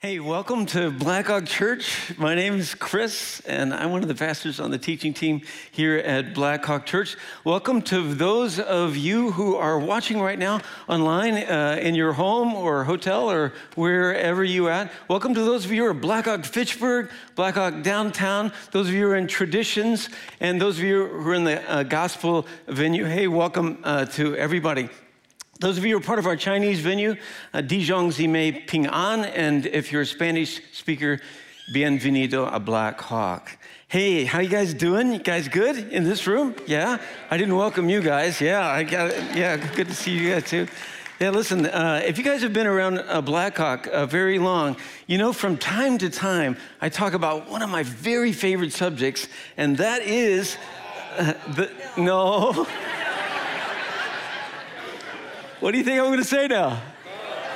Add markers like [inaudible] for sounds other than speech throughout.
Hey, welcome to Blackhawk Church. My name is Chris, and I'm one of the pastors on the teaching team here at Blackhawk Church. Welcome to those of you who are watching right now online uh, in your home or hotel or wherever you at. Welcome to those of you who are Blackhawk Fitchburg, Blackhawk Downtown, those of you who are in traditions, and those of you who are in the uh, gospel venue. Hey, welcome uh, to everybody. Those of you who are part of our Chinese venue, uh, Dijon Zime Ping An, and if you're a Spanish speaker, bienvenido a Blackhawk. Hey, how you guys doing? You guys good in this room? Yeah? I didn't welcome you guys. Yeah, I got it. Yeah, good to see you guys too. Yeah, listen, uh, if you guys have been around uh, Blackhawk uh, very long, you know from time to time I talk about one of my very favorite subjects, and that is uh, the. No. [laughs] What do you think I'm going to say now?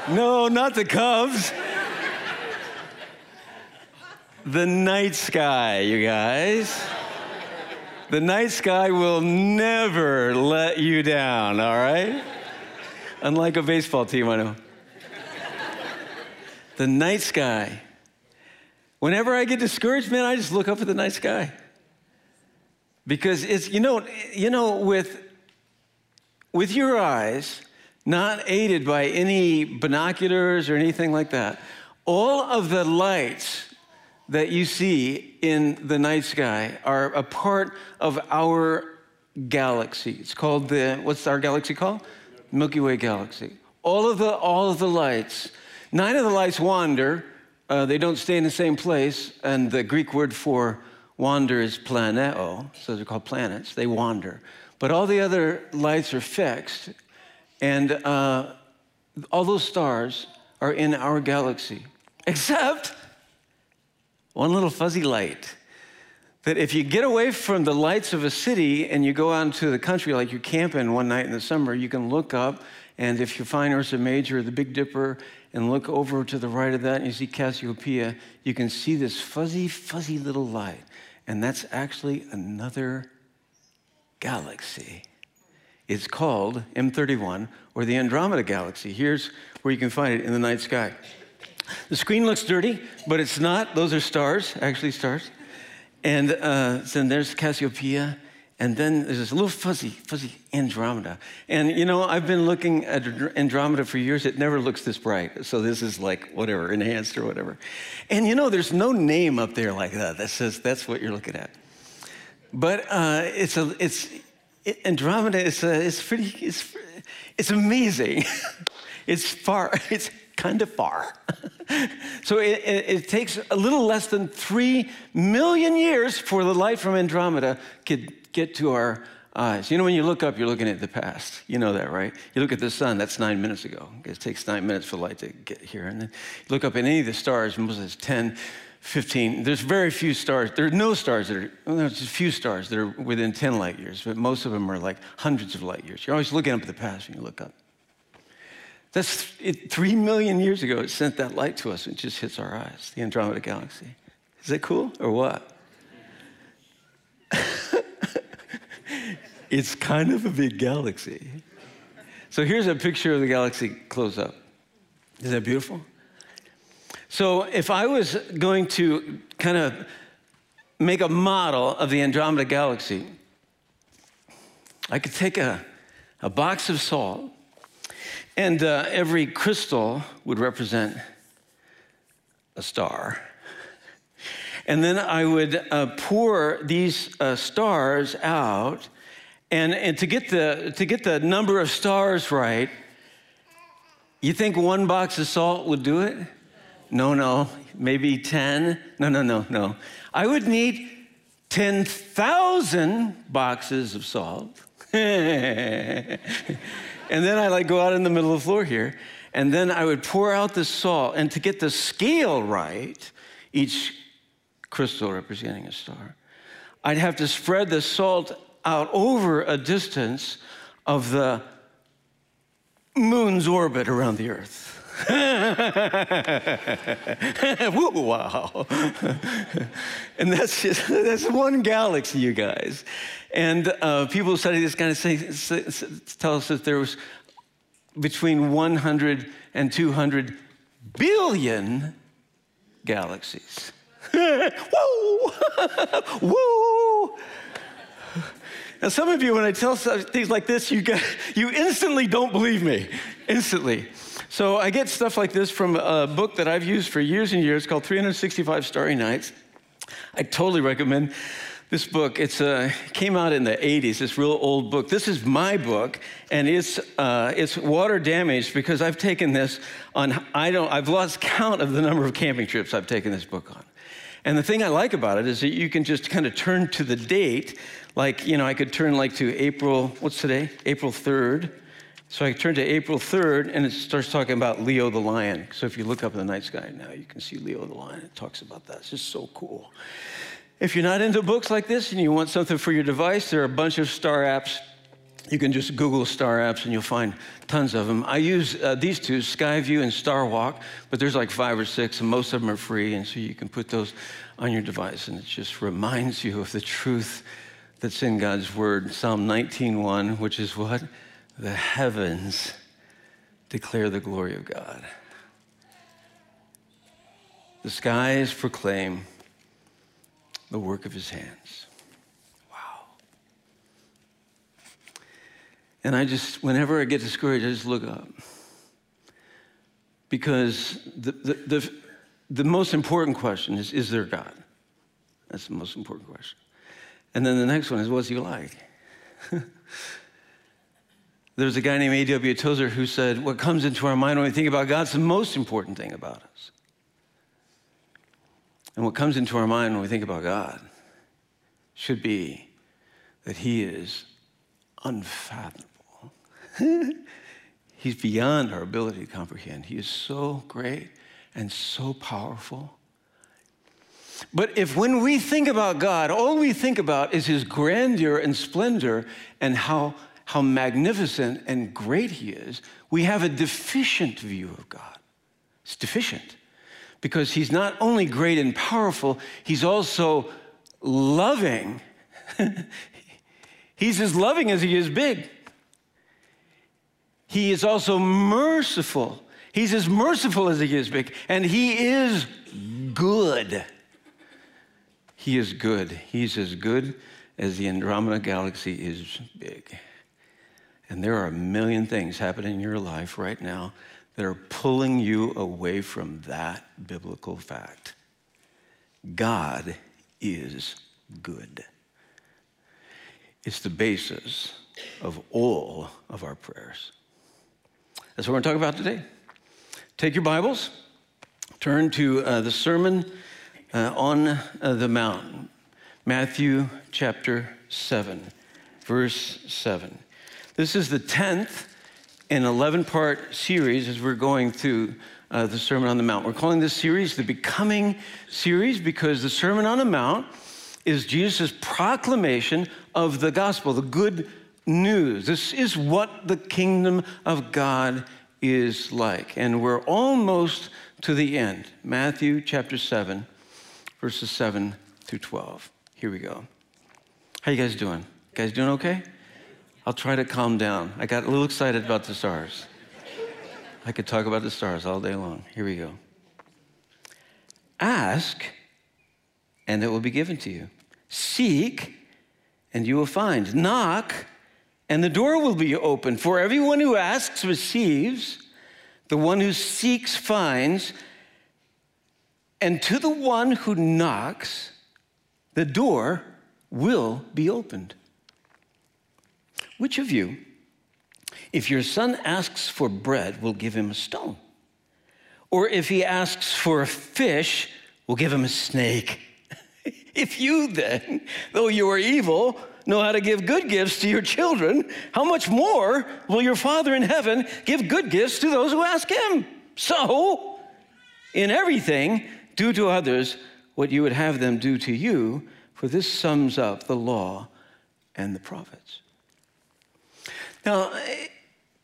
No, not the Cubs. The night sky, you guys. The night sky will never let you down, all right? Unlike a baseball team, I know. The night sky. Whenever I get discouraged, man, I just look up at the night sky. Because it's, you know, you know, with, with your eyes, not aided by any binoculars or anything like that. All of the lights that you see in the night sky are a part of our galaxy. It's called the, what's our galaxy called? Milky Way galaxy. All of the, all of the lights, nine of the lights wander. Uh, they don't stay in the same place. And the Greek word for wander is planeo, so they're called planets. They wander. But all the other lights are fixed and uh, all those stars are in our galaxy, except one little fuzzy light. That if you get away from the lights of a city and you go out into the country, like you're camping one night in the summer, you can look up, and if you find Ursa Major or the Big Dipper, and look over to the right of that, and you see Cassiopeia, you can see this fuzzy, fuzzy little light. And that's actually another galaxy. It's called M31 or the Andromeda Galaxy. Here's where you can find it in the night sky. The screen looks dirty, but it's not. Those are stars, actually stars. And uh, then there's Cassiopeia, and then there's this little fuzzy, fuzzy Andromeda. And you know, I've been looking at Andromeda for years. It never looks this bright. So this is like whatever, enhanced or whatever. And you know, there's no name up there like that that says that's what you're looking at. But uh, it's a, it's Andromeda is, uh, is pretty, it's, it's amazing. [laughs] it's far, [laughs] it's kind of far. [laughs] so it, it, it, takes a little less than three million years for the light from Andromeda could get to our eyes. You know, when you look up, you're looking at the past. You know that, right? You look at the sun, that's nine minutes ago. It takes nine minutes for light to get here. And then you look up at any of the stars, most of it's 10, 15. There's very few stars. There are no stars that are, well, there's a few stars that are within 10 light years, but most of them are like hundreds of light years. You're always looking up at the past when you look up. That's it, three million years ago, it sent that light to us. It just hits our eyes, the Andromeda Galaxy. Is that cool or what? [laughs] it's kind of a big galaxy. So here's a picture of the galaxy close up. Is that beautiful? So, if I was going to kind of make a model of the Andromeda Galaxy, I could take a, a box of salt, and uh, every crystal would represent a star. And then I would uh, pour these uh, stars out, and, and to, get the, to get the number of stars right, you think one box of salt would do it? No, no, maybe 10. No, no, no, no. I would need 10,000 boxes of salt. [laughs] and then I like go out in the middle of the floor here, and then I would pour out the salt. And to get the scale right, each crystal representing a star, I'd have to spread the salt out over a distance of the moon's orbit around the earth. [laughs] wow. [laughs] and that's just, that's one galaxy, you guys. And uh, people study this kind of say, tell us that there was between 100 and 200 billion galaxies. [laughs] Woo! Woo! Now, some of you, when I tell things like this, you, get, you instantly don't believe me. Instantly. So I get stuff like this from a book that I've used for years and years called 365 Starry Nights. I totally recommend this book. It's uh, came out in the 80s. This real old book. This is my book, and it's uh, it's water damaged because I've taken this on. I don't. I've lost count of the number of camping trips I've taken this book on. And the thing I like about it is that you can just kind of turn to the date. Like you know, I could turn like to April. What's today? April 3rd. So I turn to April 3rd, and it starts talking about Leo the lion. So if you look up in the night sky now, you can see Leo the lion. It talks about that. It's just so cool. If you're not into books like this and you want something for your device, there are a bunch of star apps. You can just Google star apps and you'll find tons of them. I use uh, these two, Skyview and Starwalk, but there's like five or six, and most of them are free, and so you can put those on your device, and it just reminds you of the truth that's in God's Word. Psalm 19:1, which is what the heavens declare the glory of God. The skies proclaim the work of his hands. Wow. And I just, whenever I get discouraged, I just look up. Because the, the, the, the most important question is Is there God? That's the most important question. And then the next one is What's he like? [laughs] There's a guy named A.W. Tozer who said, What comes into our mind when we think about God is the most important thing about us. And what comes into our mind when we think about God should be that He is unfathomable. [laughs] He's beyond our ability to comprehend. He is so great and so powerful. But if when we think about God, all we think about is His grandeur and splendor and how, how magnificent and great He is, we have a deficient view of God. It's deficient because he's not only great and powerful, he's also loving. [laughs] he's as loving as he is big. He is also merciful. He's as merciful as he is big. And he is good. He is good. He's as good as the Andromeda galaxy is big. And there are a million things happening in your life right now that are pulling you away from that biblical fact. God is good. It's the basis of all of our prayers. That's what we're going to talk about today. Take your Bibles, turn to uh, the Sermon uh, on uh, the Mount, Matthew chapter 7, verse 7. This is the 10th an 11 part series as we're going through uh, the Sermon on the Mount. We're calling this series the Becoming series because the Sermon on the Mount is Jesus' proclamation of the gospel, the good news. This is what the kingdom of God is like. And we're almost to the end. Matthew chapter 7, verses 7 through 12. Here we go. How you guys doing? You guys doing okay? I'll try to calm down. I got a little excited about the stars. I could talk about the stars all day long. Here we go. Ask, and it will be given to you. Seek, and you will find. Knock, and the door will be open. For everyone who asks receives, the one who seeks finds, and to the one who knocks, the door will be opened. Which of you, if your son asks for bread, will give him a stone? Or if he asks for a fish, will give him a snake? [laughs] if you then, though you are evil, know how to give good gifts to your children, how much more will your Father in heaven give good gifts to those who ask him? So, in everything, do to others what you would have them do to you, for this sums up the law and the prophets. Now,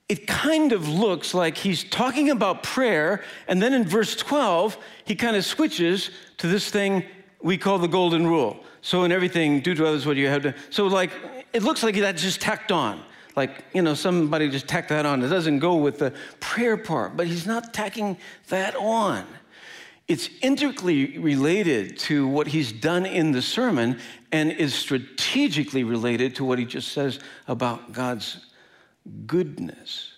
it kind of looks like he's talking about prayer, and then in verse 12, he kind of switches to this thing we call the golden rule. So, in everything, do to others what you have to. So, like, it looks like that's just tacked on. Like, you know, somebody just tacked that on. It doesn't go with the prayer part, but he's not tacking that on. it's intricately related to what he's done in the sermon and is strategically related to what he just says about God's goodness.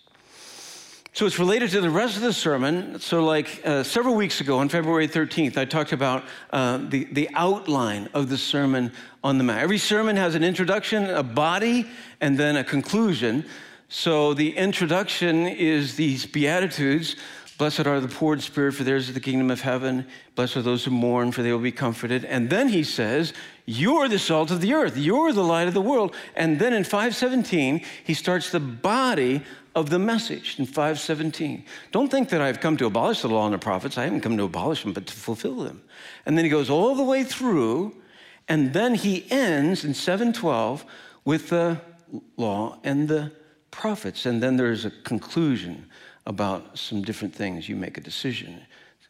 So it's related to the rest of the sermon. So, like uh, several weeks ago on February 13th, I talked about uh, the, the outline of the Sermon on the Mount. Every sermon has an introduction, a body, and then a conclusion. So, the introduction is these Beatitudes Blessed are the poor in spirit, for theirs is the kingdom of heaven. Blessed are those who mourn, for they will be comforted. And then he says, You're the salt of the earth, you're the light of the world. And then in 517, he starts the body of the message in 517. Don't think that I've come to abolish the law and the prophets. I haven't come to abolish them, but to fulfill them. And then he goes all the way through, and then he ends in 712 with the law and the prophets. And then there's a conclusion about some different things. You make a decision.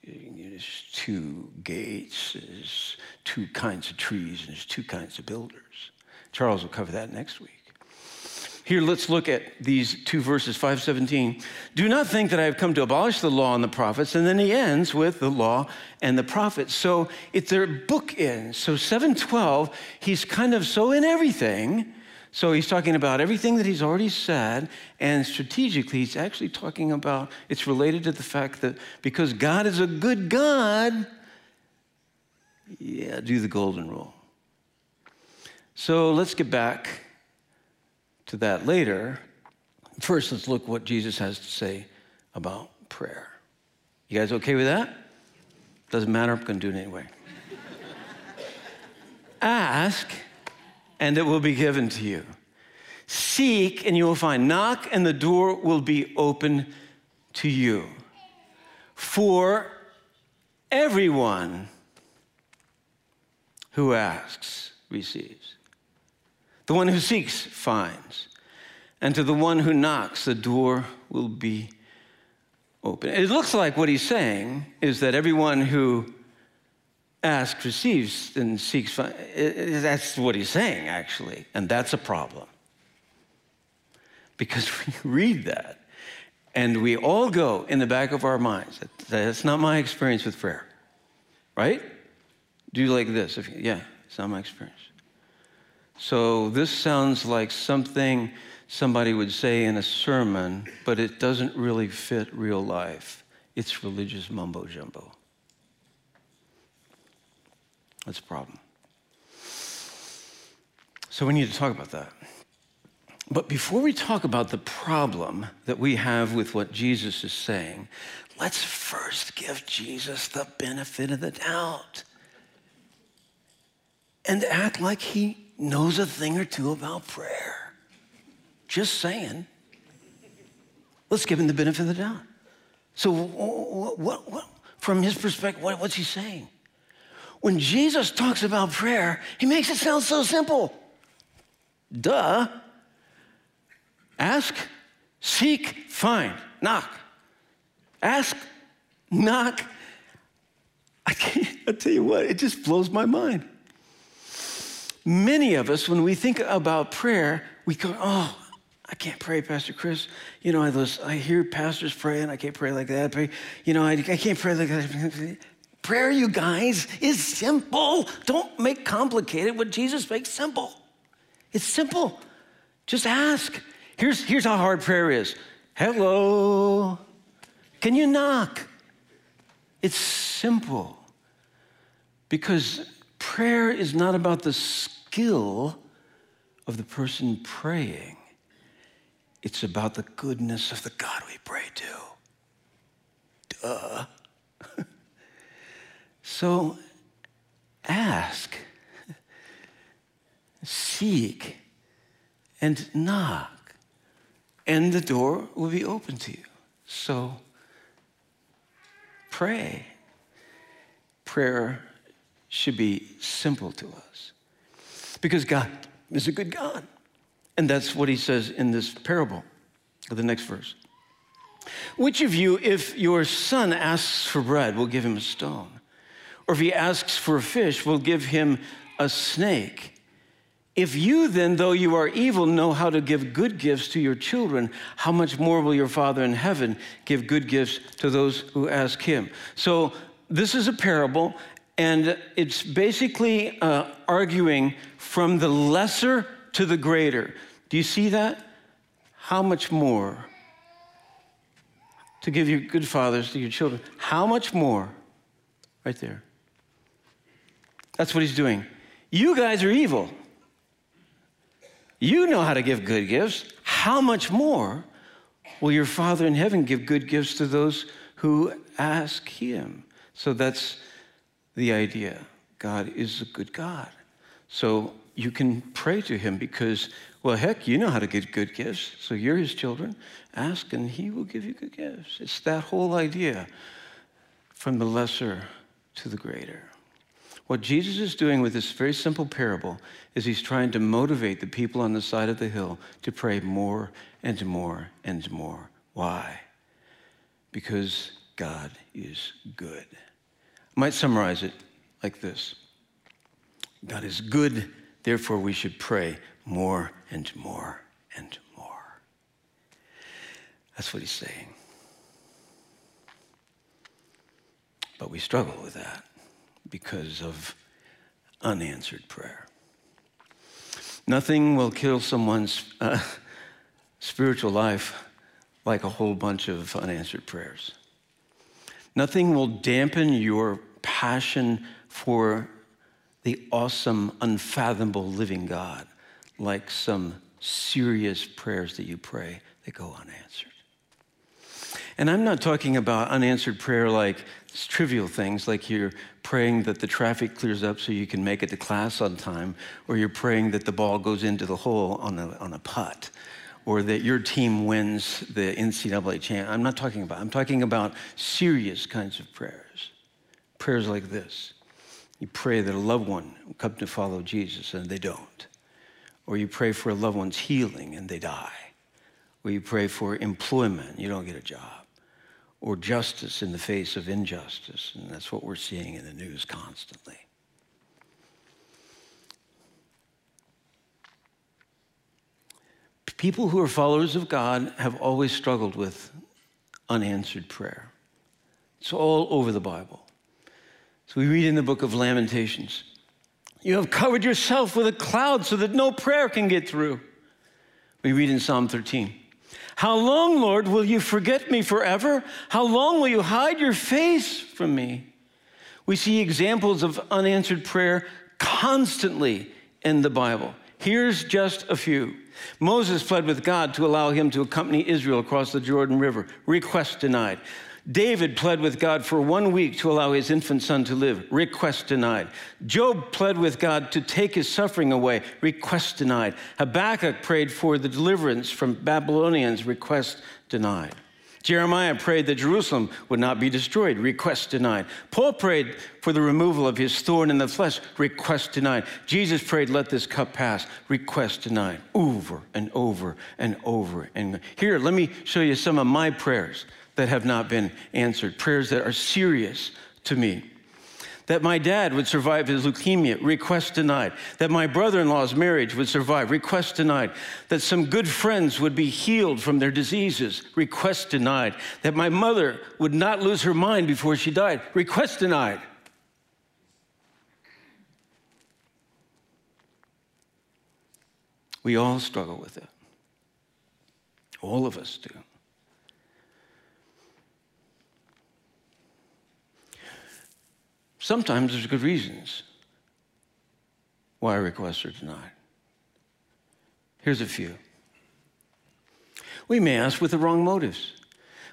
There's two gates, there's two kinds of trees, and there's two kinds of builders. Charles will cover that next week. Here, let's look at these two verses, 517. Do not think that I have come to abolish the law and the prophets. And then he ends with the law and the prophets. So it's their bookends. So 712, he's kind of so in everything so he's talking about everything that he's already said, and strategically, he's actually talking about it's related to the fact that because God is a good God, yeah, do the golden rule. So let's get back to that later. First, let's look what Jesus has to say about prayer. You guys okay with that? Doesn't matter, I'm going to do it anyway. [laughs] Ask and it will be given to you. Seek and you will find. Knock and the door will be open to you. For everyone who asks receives. The one who seeks finds. And to the one who knocks, the door will be open. It looks like what he's saying is that everyone who asks receives and seeks that's what he's saying actually and that's a problem. Because [laughs] we read that and we all go in the back of our minds that's not my experience with prayer right? Do like this? If yeah it's not my experience. So this sounds like something somebody would say in a sermon but it doesn't really fit real life. It's religious mumbo jumbo that's a problem. So we need to talk about that. But before we talk about the problem that we have with what Jesus is saying, let's first give Jesus the benefit of the doubt and act like he knows a thing or two about prayer. Just saying. Let's give him the benefit of the doubt. So, what, what, what from his perspective, what, what's he saying? When Jesus talks about prayer, he makes it sound so simple. Duh. Ask, seek, find, knock. Ask, knock. I can't, I tell you what, it just blows my mind. Many of us, when we think about prayer, we go, oh, I can't pray, Pastor Chris. You know, I, I hear pastors pray, and I can't pray like that. You know, I, I can't pray like that. Prayer, you guys, is simple. Don't make complicated what Jesus makes simple. It's simple. Just ask. Here's, here's how hard prayer is Hello. Can you knock? It's simple. Because prayer is not about the skill of the person praying, it's about the goodness of the God we pray to. Duh. [laughs] So ask, seek, and knock, and the door will be open to you. So pray. Prayer should be simple to us because God is a good God. And that's what he says in this parable, the next verse. Which of you, if your son asks for bread, will give him a stone? Or if he asks for a fish, we'll give him a snake. If you then, though you are evil, know how to give good gifts to your children, how much more will your Father in heaven give good gifts to those who ask him? So this is a parable, and it's basically uh, arguing from the lesser to the greater. Do you see that? How much more? To give you good fathers to your children. How much more? Right there. That's what he's doing. You guys are evil. You know how to give good gifts. How much more will your Father in heaven give good gifts to those who ask him? So that's the idea. God is a good God. So you can pray to him because, well, heck, you know how to give good gifts. So you're his children. Ask and he will give you good gifts. It's that whole idea from the lesser to the greater. What Jesus is doing with this very simple parable is he's trying to motivate the people on the side of the hill to pray more and more and more. Why? Because God is good. I might summarize it like this God is good, therefore we should pray more and more and more. That's what he's saying. But we struggle with that because of unanswered prayer. Nothing will kill someone's uh, spiritual life like a whole bunch of unanswered prayers. Nothing will dampen your passion for the awesome, unfathomable living God like some serious prayers that you pray that go unanswered. And I'm not talking about unanswered prayer like trivial things, like you're praying that the traffic clears up so you can make it to class on time, or you're praying that the ball goes into the hole on a, on a putt, or that your team wins the NCAA champ. I'm not talking about, I'm talking about serious kinds of prayers. Prayers like this. You pray that a loved one will come to follow Jesus and they don't. Or you pray for a loved one's healing and they die. Or you pray for employment, you don't get a job or justice in the face of injustice. And that's what we're seeing in the news constantly. People who are followers of God have always struggled with unanswered prayer. It's all over the Bible. So we read in the book of Lamentations You have covered yourself with a cloud so that no prayer can get through. We read in Psalm 13 how long, Lord, will you forget me forever? How long will you hide your face from me? We see examples of unanswered prayer constantly in the Bible. Here's just a few. Moses pled with God to allow him to accompany Israel across the Jordan River. Request denied. David pled with God for one week to allow his infant son to live. Request denied. Job pled with God to take his suffering away. Request denied. Habakkuk prayed for the deliverance from Babylonians. Request denied. Jeremiah prayed that Jerusalem would not be destroyed. Request denied. Paul prayed for the removal of his thorn in the flesh. Request denied. Jesus prayed, let this cup pass. Request denied. Over and over and over. And here, let me show you some of my prayers that have not been answered, prayers that are serious to me. That my dad would survive his leukemia, request denied. That my brother in law's marriage would survive, request denied. That some good friends would be healed from their diseases, request denied. That my mother would not lose her mind before she died, request denied. We all struggle with it. All of us do. Sometimes there's good reasons why requests are denied. Here's a few. We may ask with the wrong motives.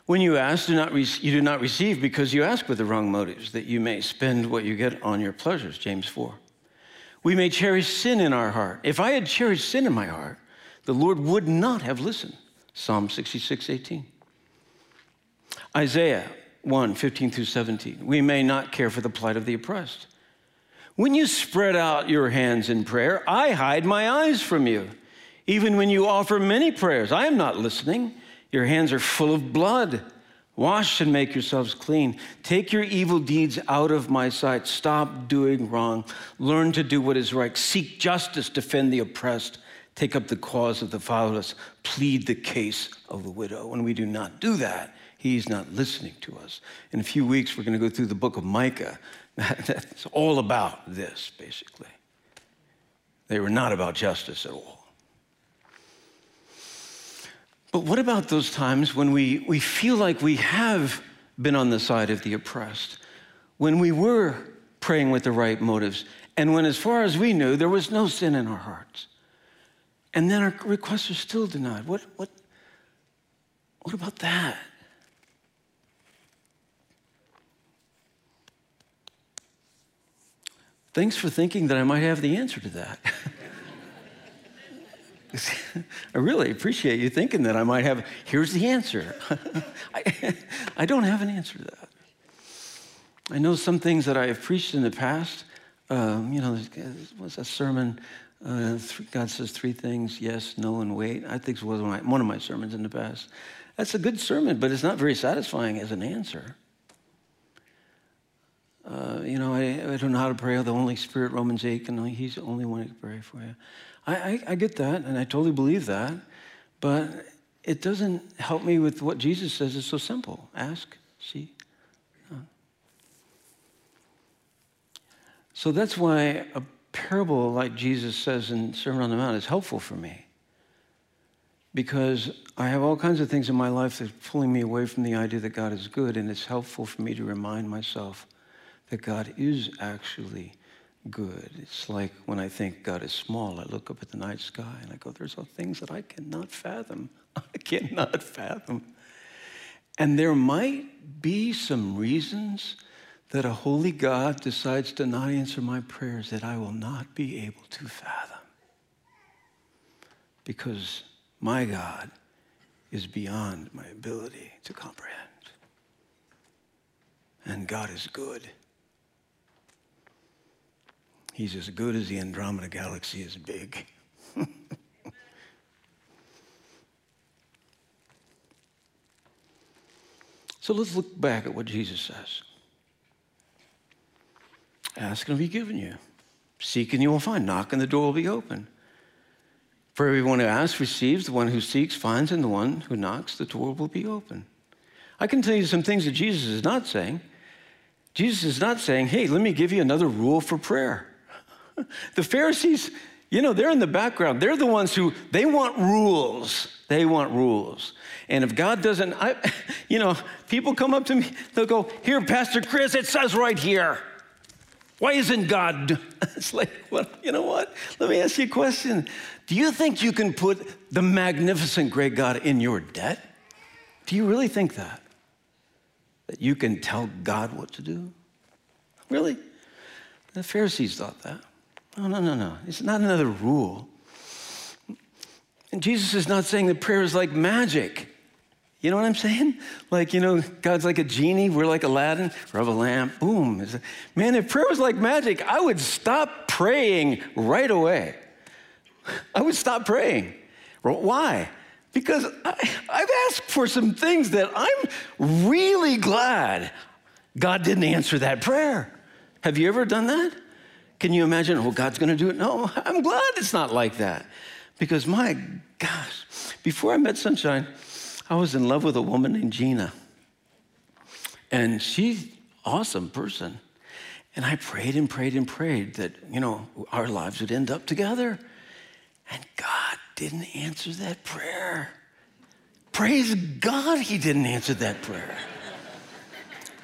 When you ask, do not re- you do not receive because you ask with the wrong motives, that you may spend what you get on your pleasures, James 4. We may cherish sin in our heart. If I had cherished sin in my heart, the Lord would not have listened, Psalm 66, 18. Isaiah 1 15 through 17. We may not care for the plight of the oppressed. When you spread out your hands in prayer, I hide my eyes from you. Even when you offer many prayers, I am not listening. Your hands are full of blood. Wash and make yourselves clean. Take your evil deeds out of my sight. Stop doing wrong. Learn to do what is right. Seek justice, defend the oppressed. Take up the cause of the fatherless. Plead the case of the widow. When we do not do that, He's not listening to us. In a few weeks, we're going to go through the book of Micah. [laughs] That's all about this, basically. They were not about justice at all. But what about those times when we, we feel like we have been on the side of the oppressed, when we were praying with the right motives, and when, as far as we knew, there was no sin in our hearts? And then our requests are still denied. What, what, what about that? Thanks for thinking that I might have the answer to that. [laughs] I really appreciate you thinking that I might have, here's the answer. [laughs] I, I don't have an answer to that. I know some things that I have preached in the past. Um, you know, was a sermon, uh, God says three things yes, no, and wait. I think it was one of my sermons in the past. That's a good sermon, but it's not very satisfying as an answer. Uh, you know, I, I, don't know how to pray. The Holy Spirit, Romans 8, can He's the only one who can pray for you. I, I, I get that, and I totally believe that, but it doesn't help me with what Jesus says is so simple ask, see. So that's why a parable like Jesus says in Sermon on the Mount is helpful for me. Because I have all kinds of things in my life that are pulling me away from the idea that God is good, and it's helpful for me to remind myself that God is actually good. It's like when I think God is small, I look up at the night sky and I go, there's all things that I cannot fathom. [laughs] I cannot fathom. And there might be some reasons that a holy God decides to not answer my prayers that I will not be able to fathom. Because my God is beyond my ability to comprehend. And God is good. He's as good as the Andromeda Galaxy is big. [laughs] so let's look back at what Jesus says. Ask and be given you. Seek and you will find. Knock and the door will be open. For everyone who asks receives, the one who seeks finds, and the one who knocks, the door will be open. I can tell you some things that Jesus is not saying. Jesus is not saying, hey, let me give you another rule for prayer. [laughs] the Pharisees, you know, they're in the background. They're the ones who, they want rules. They want rules. And if God doesn't, I, [laughs] you know, people come up to me, they'll go, Here, Pastor Chris, it says right here. Why isn't God? [laughs] It's like, well, you know what? Let me ask you a question. Do you think you can put the magnificent great God in your debt? Do you really think that? That you can tell God what to do? Really? The Pharisees thought that. No, no, no, no. It's not another rule. And Jesus is not saying that prayer is like magic. You know what I'm saying? Like, you know, God's like a genie, we're like Aladdin, rub a lamp, boom. Man, if prayer was like magic, I would stop praying right away. I would stop praying. Why? Because I, have asked for some things that I'm really glad God didn't answer that prayer. Have you ever done that? Can you imagine, oh, God's going to do it? No, I'm glad it's not like that. Because my gosh, before I met Sunshine, I was in love with a woman named Gina. And she's awesome person. And I prayed and prayed and prayed that, you know, our lives would end up together. And God didn't answer that prayer. Praise God, He didn't answer that prayer.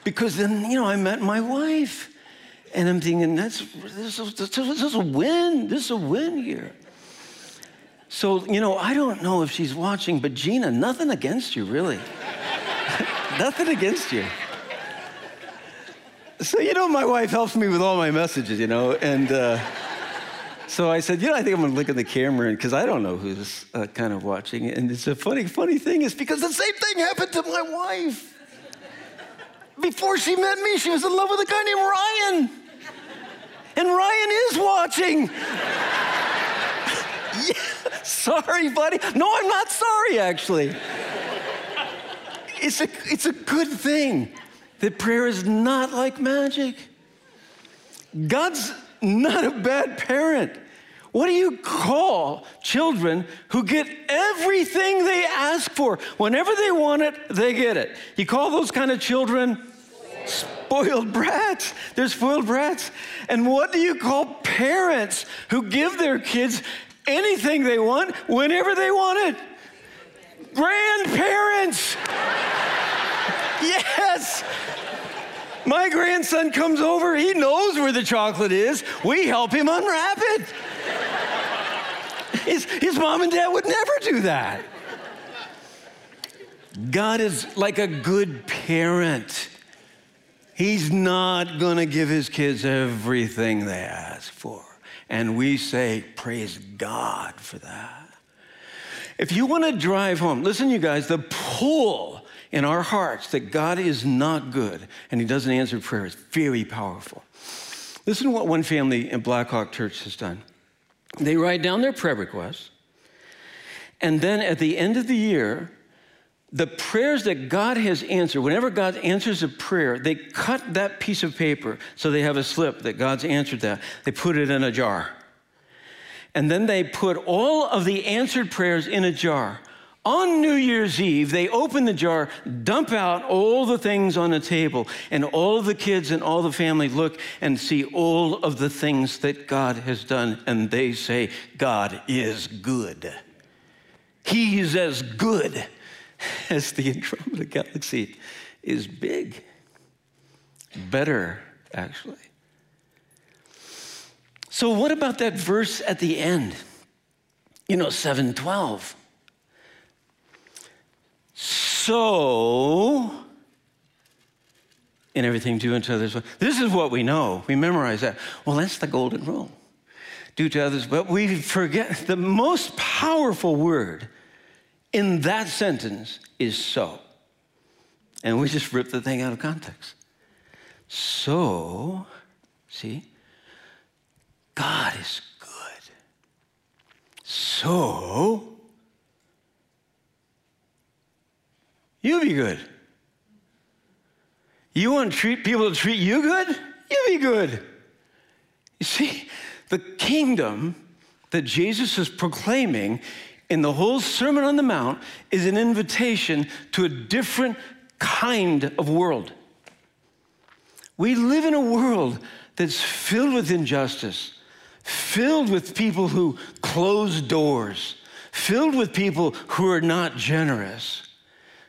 Because then, you know, I met my wife. And I'm thinking, that's, this, is, this is a win. This is a win here. So, you know, I don't know if she's watching, but Gina, nothing against you, really. [laughs] nothing against you. So, you know, my wife helps me with all my messages, you know, and uh, so I said, you know, I think I'm gonna look at the camera because I don't know who's uh, kind of watching. And it's a funny, funny thing is because the same thing happened to my wife. Before she met me, she was in love with a guy named Ryan. And Ryan is watching. yeah, [laughs] sorry, buddy. No, I'm not sorry, actually. It's a, it's a good thing that prayer is not like magic. God's not a bad parent. What do you call children who get everything they ask for? Whenever they want it, they get it. You call those kind of children spoiled brats. They're spoiled brats. And what do you call parents who give their kids anything they want whenever they want it? Grandparents. [laughs] yes. My grandson comes over, he knows where the chocolate is. We help him unwrap it. His, his mom and dad would never do that. God is like a good parent. He's not going to give his kids everything they ask for. And we say, Praise God for that. If you want to drive home, listen, you guys, the pull in our hearts that God is not good and He doesn't answer prayer is very powerful. Listen to what one family in Blackhawk Church has done. They write down their prayer requests, and then at the end of the year, the prayers that God has answered, whenever God answers a prayer, they cut that piece of paper so they have a slip that God's answered that. They put it in a jar. And then they put all of the answered prayers in a jar. On New Year's Eve, they open the jar, dump out all the things on the table, and all of the kids and all the family look and see all of the things that God has done, and they say, God is good. He's as good as the Andromeda Galaxy is big. Better, actually. So, what about that verse at the end? You know, 712. So, in everything, do unto others. This is what we know. We memorize that. Well, that's the golden rule. Do to others, but we forget the most powerful word in that sentence is so. And we just rip the thing out of context. So, see, God is good. So, you be good. You want to treat people to treat you good? You be good. You see, the kingdom that Jesus is proclaiming in the whole Sermon on the Mount is an invitation to a different kind of world. We live in a world that's filled with injustice, filled with people who close doors, filled with people who are not generous.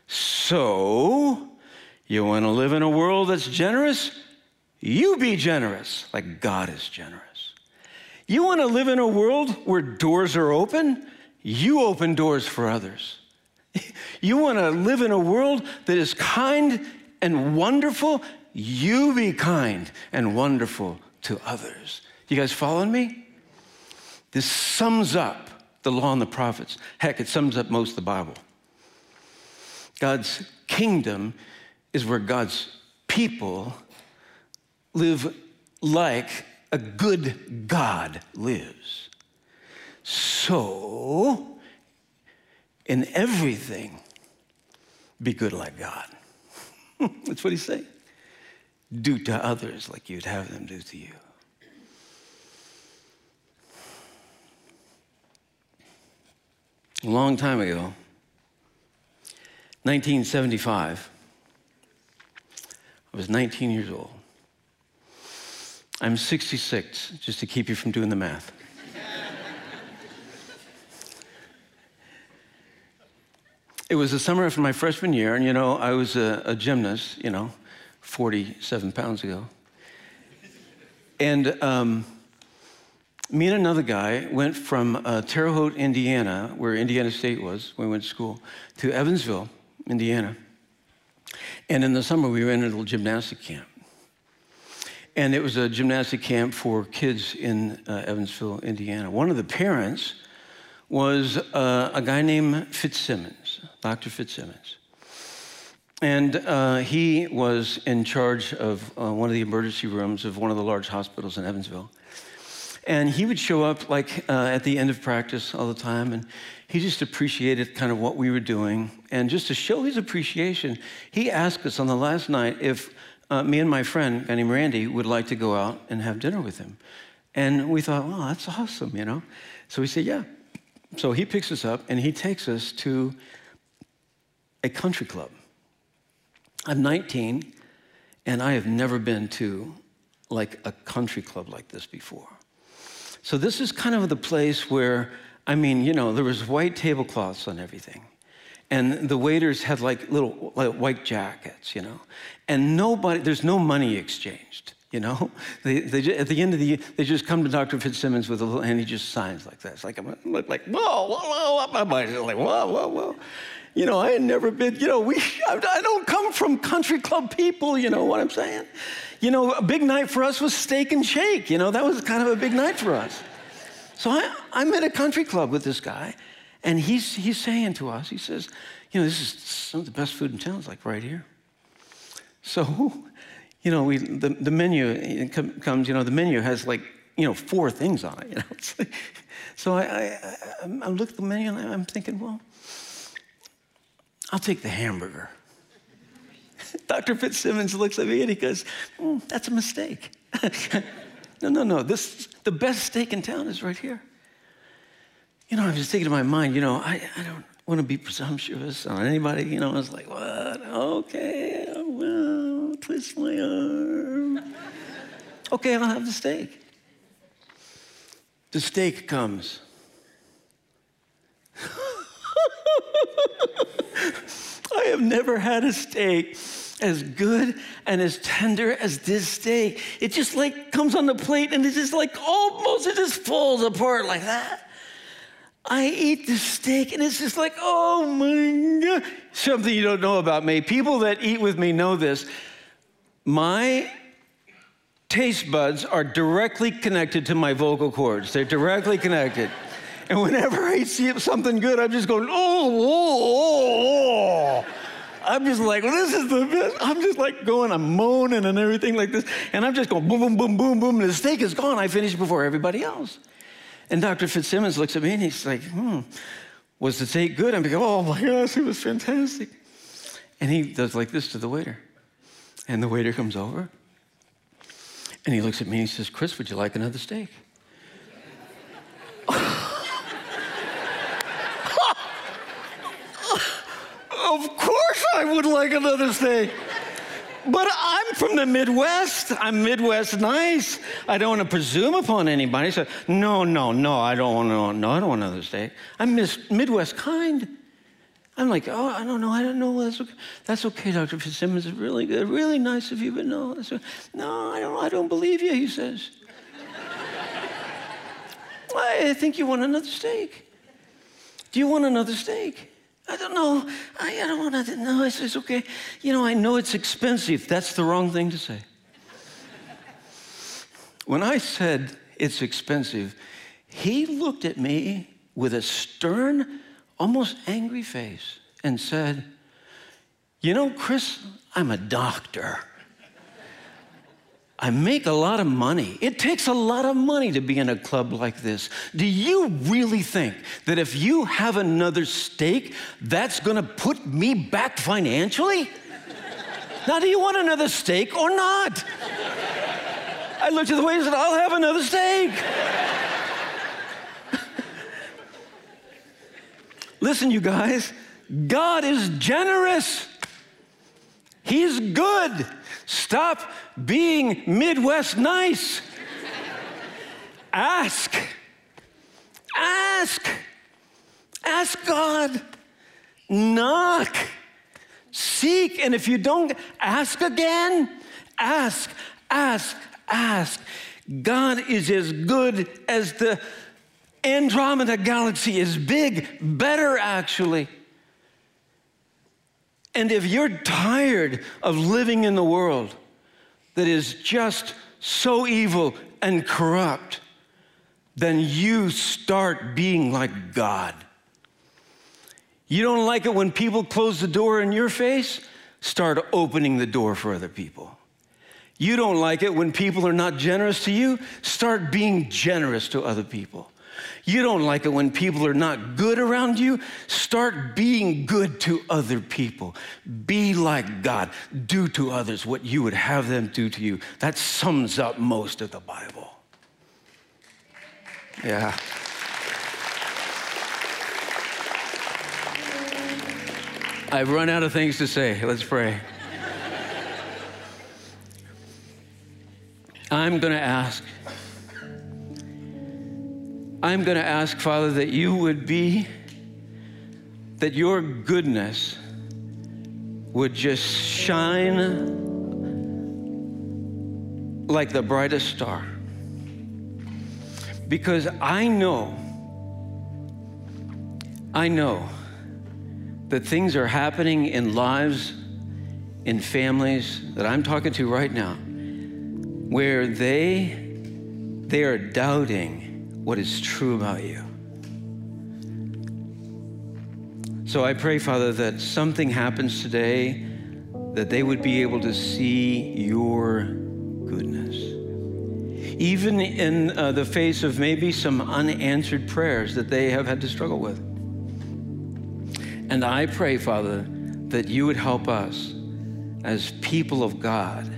So, you want to live in a world that's generous? You be generous like God is generous. You want to live in a world where doors are open? You open doors for others. [laughs] You want to live in a world that is kind and wonderful? You be kind and wonderful to others. You guys following me? This sums up the law and the prophets. Heck, it sums up most of the Bible. God's kingdom is where God's people live like a good God lives. So, in everything, be good like God. [laughs] That's what he's saying. Do to others like you'd have them do to you. A long time ago, 1975, I was 19 years old. I'm 66, just to keep you from doing the math. It was the summer of my freshman year, and you know, I was a, a gymnast, you know, 47 pounds ago. And um, me and another guy went from uh, Terre Haute, Indiana, where Indiana State was when we went to school, to Evansville, Indiana. And in the summer, we in a little gymnastic camp. And it was a gymnastic camp for kids in uh, Evansville, Indiana. One of the parents was uh, a guy named Fitzsimmons, Dr. Fitzsimmons. And uh, he was in charge of uh, one of the emergency rooms of one of the large hospitals in Evansville. And he would show up like uh, at the end of practice all the time, and he just appreciated kind of what we were doing. And just to show his appreciation, he asked us on the last night if uh, me and my friend, guy named Randy, would like to go out and have dinner with him. And we thought, oh, that's awesome, you know? So we said, yeah. So he picks us up and he takes us to a country club. I'm 19 and I have never been to like a country club like this before. So this is kind of the place where, I mean, you know, there was white tablecloths on everything. And the waiters had like little like white jackets, you know. And nobody, there's no money exchanged, you know. [laughs] They, they, at the end of the year, they just come to Dr. Fitzsimmons with a little, and he just signs like that. It's like, I'm like, whoa, whoa, whoa, body's like, whoa, whoa, whoa. You know, I had never been, you know, we, [laughs] I don't come from country club people, you know what I'm saying? You know, a big night for us was steak and shake, you know, that was kind of a big night for us. So I, I'm at a country club with this guy, and he's, he's saying to us, he says, you know, this is some of the best food in town, it's like right here. So, you know, we, the, the menu comes, you know, the menu has like, you know, four things on it, you know. so I, I, I, look at the menu and I'm thinking, well, I'll take the hamburger. [laughs] Dr. Fitzsimmons looks at me and he goes, mm, That's a mistake. [laughs] no, no, no. This, the best steak in town is right here. You know, I was thinking in my mind, you know, I, I don't want to be presumptuous on anybody. You know, I was like, What? Okay, well, twist my arm. okay, I'll have the steak. The steak comes. [laughs] I have never had a steak as good and as tender as this steak. It just like comes on the plate and it just like almost, it just falls apart like that. I eat the steak and it's just like, oh my God. Something you don't know about me. People that eat with me know this. My taste buds are directly connected to my vocal cords, they're directly connected. And whenever I see something good, I'm just going, oh, oh, oh. I'm just like, this is the best. I'm just like going, I'm moaning and everything like this. And I'm just going boom, boom, boom, boom, boom. And the steak is gone. I finished before everybody else. And Dr. Fitzsimmons looks at me and he's like, hmm, was the steak good? I'm like, oh my gosh, it was fantastic. And he does like this to the waiter. And the waiter comes over and he looks at me and he says, Chris, would you like another steak? Of course I would like another steak. But I'm from the Midwest. I'm Midwest nice. I don't want to presume upon anybody. So, no, no, no, I don't want to, no, I don't want another steak. I'm Midwest kind. I'm like, oh, I don't know, I don't know. That's okay, that's okay Dr. Fitzsimmons. is really good, really nice of you, but no, that's okay. no, I don't, I don't believe you, he says. I think you want another steak. Do you want another steak? I don't know. I, I don't want to. No, it's, it's okay. You know, I know it's expensive. That's the wrong thing to say. when I said it's expensive, he looked at me with a stern, almost angry face and said, You know, Chris, I'm a doctor. I make a lot of money. It takes a lot of money to be in a club like this. Do you really think that if you have another steak, that's gonna put me back financially? now, do you want another steak or not? I looked at the waiter and said, I'll have another steak. Listen, you guys, God is generous. He's good. Stop being Midwest nice. Ask. Ask. Ask God. Knock. Seek. And if you don't, ask again. Ask, ask, ask. God is as good as the Andromeda galaxy is big, better actually. And if you're tired of living in the world that is just so evil and corrupt, then you start being like God. You don't like it when people close the door in your face? Start opening the door for other people. You don't like it when people are not generous to you? Start being generous to other people. You don't like it when people are not good around you? Start being good to other people. Be like God. Do to others what you would have them do to you. That sums up most of the Bible. Yeah. I've run out of things to say. Let's pray. I'm going to ask. I'm going to ask, Father, that you would be, that your goodness would just shine like the brightest star. Because I know, I know that things are happening in lives, in families that I'm talking to right now, where they they are doubting what is true about you. So I pray, Father, that something happens today that they would be able to see your goodness. Even in uh, the face of maybe some unanswered prayers that they have had to struggle with. And I pray, Father, that you would help us as people of God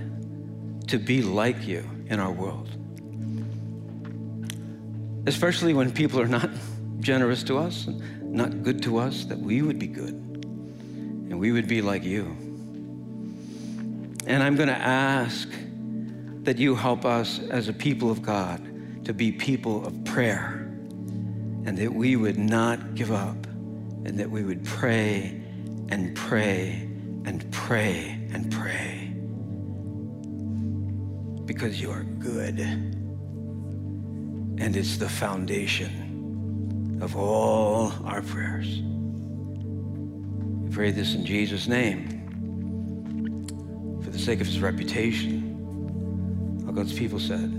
to be like you in our world. Especially when people are not generous to us, not good to us, that we would be good. And we would be like you. And I'm going to ask that you help us as a people of God to be people of prayer and that we would not give up and that we would pray and pray and pray and pray. Because you are good and it's the foundation of all our prayers. We pray this in Jesus' name for the sake of his reputation. All God's people said.